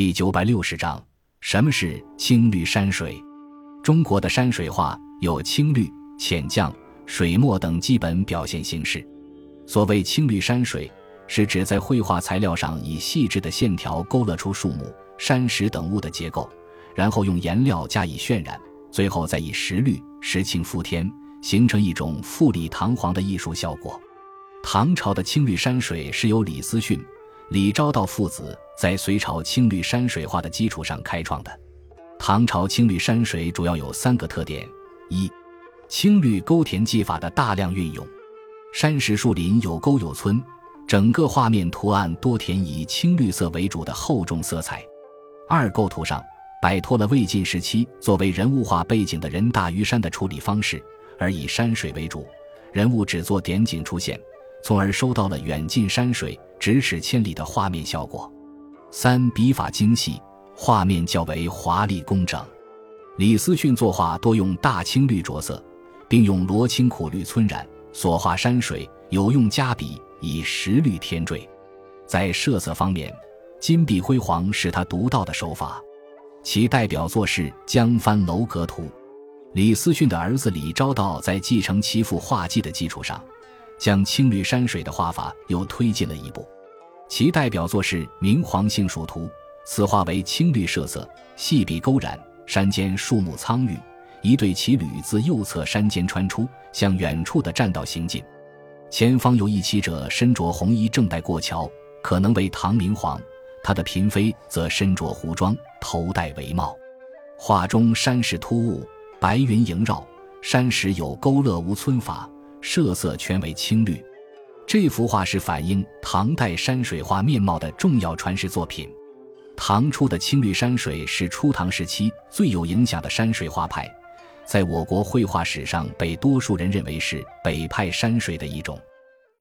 第九百六十章：什么是青绿山水？中国的山水画有青绿、浅绛、水墨等基本表现形式。所谓青绿山水，是指在绘画材料上以细致的线条勾勒出树木、山石等物的结构，然后用颜料加以渲染，最后再以石绿、石青覆天，形成一种富丽堂皇的艺术效果。唐朝的青绿山水是由李思训、李昭道父子在隋朝青绿山水画的基础上开创的。唐朝青绿山水主要有三个特点：一、青绿勾填技法的大量运用，山石树林有沟有村，整个画面图案多填以青绿色为主的厚重色彩；二、构图上摆脱了魏晋时期作为人物画背景的人大于山的处理方式，而以山水为主，人物只做点景出现。从而收到了远近山水咫尺千里的画面效果。三笔法精细，画面较为华丽工整。李思训作画多用大青绿着色，并用罗青苦绿皴染。所画山水有用加笔以石绿添缀。在设色方面，金碧辉煌是他独到的手法。其代表作是《江帆楼阁图》。李思训的儿子李昭道在继承其父画技的基础上。将青绿山水的画法又推进了一步，其代表作是《明皇杏树图》。此画为青绿设色，细笔勾染，山间树木苍郁，一对骑旅自右侧山间穿出，向远处的栈道行进，前方有一骑者身着红衣正待过桥，可能为唐明皇。他的嫔妃则身着胡装，头戴帷帽。画中山势突兀，白云萦绕，山石有勾勒无皴法。设色全为青绿，这幅画是反映唐代山水画面貌的重要传世作品。唐初的青绿山水是初唐时期最有影响的山水画派，在我国绘画史上被多数人认为是北派山水的一种。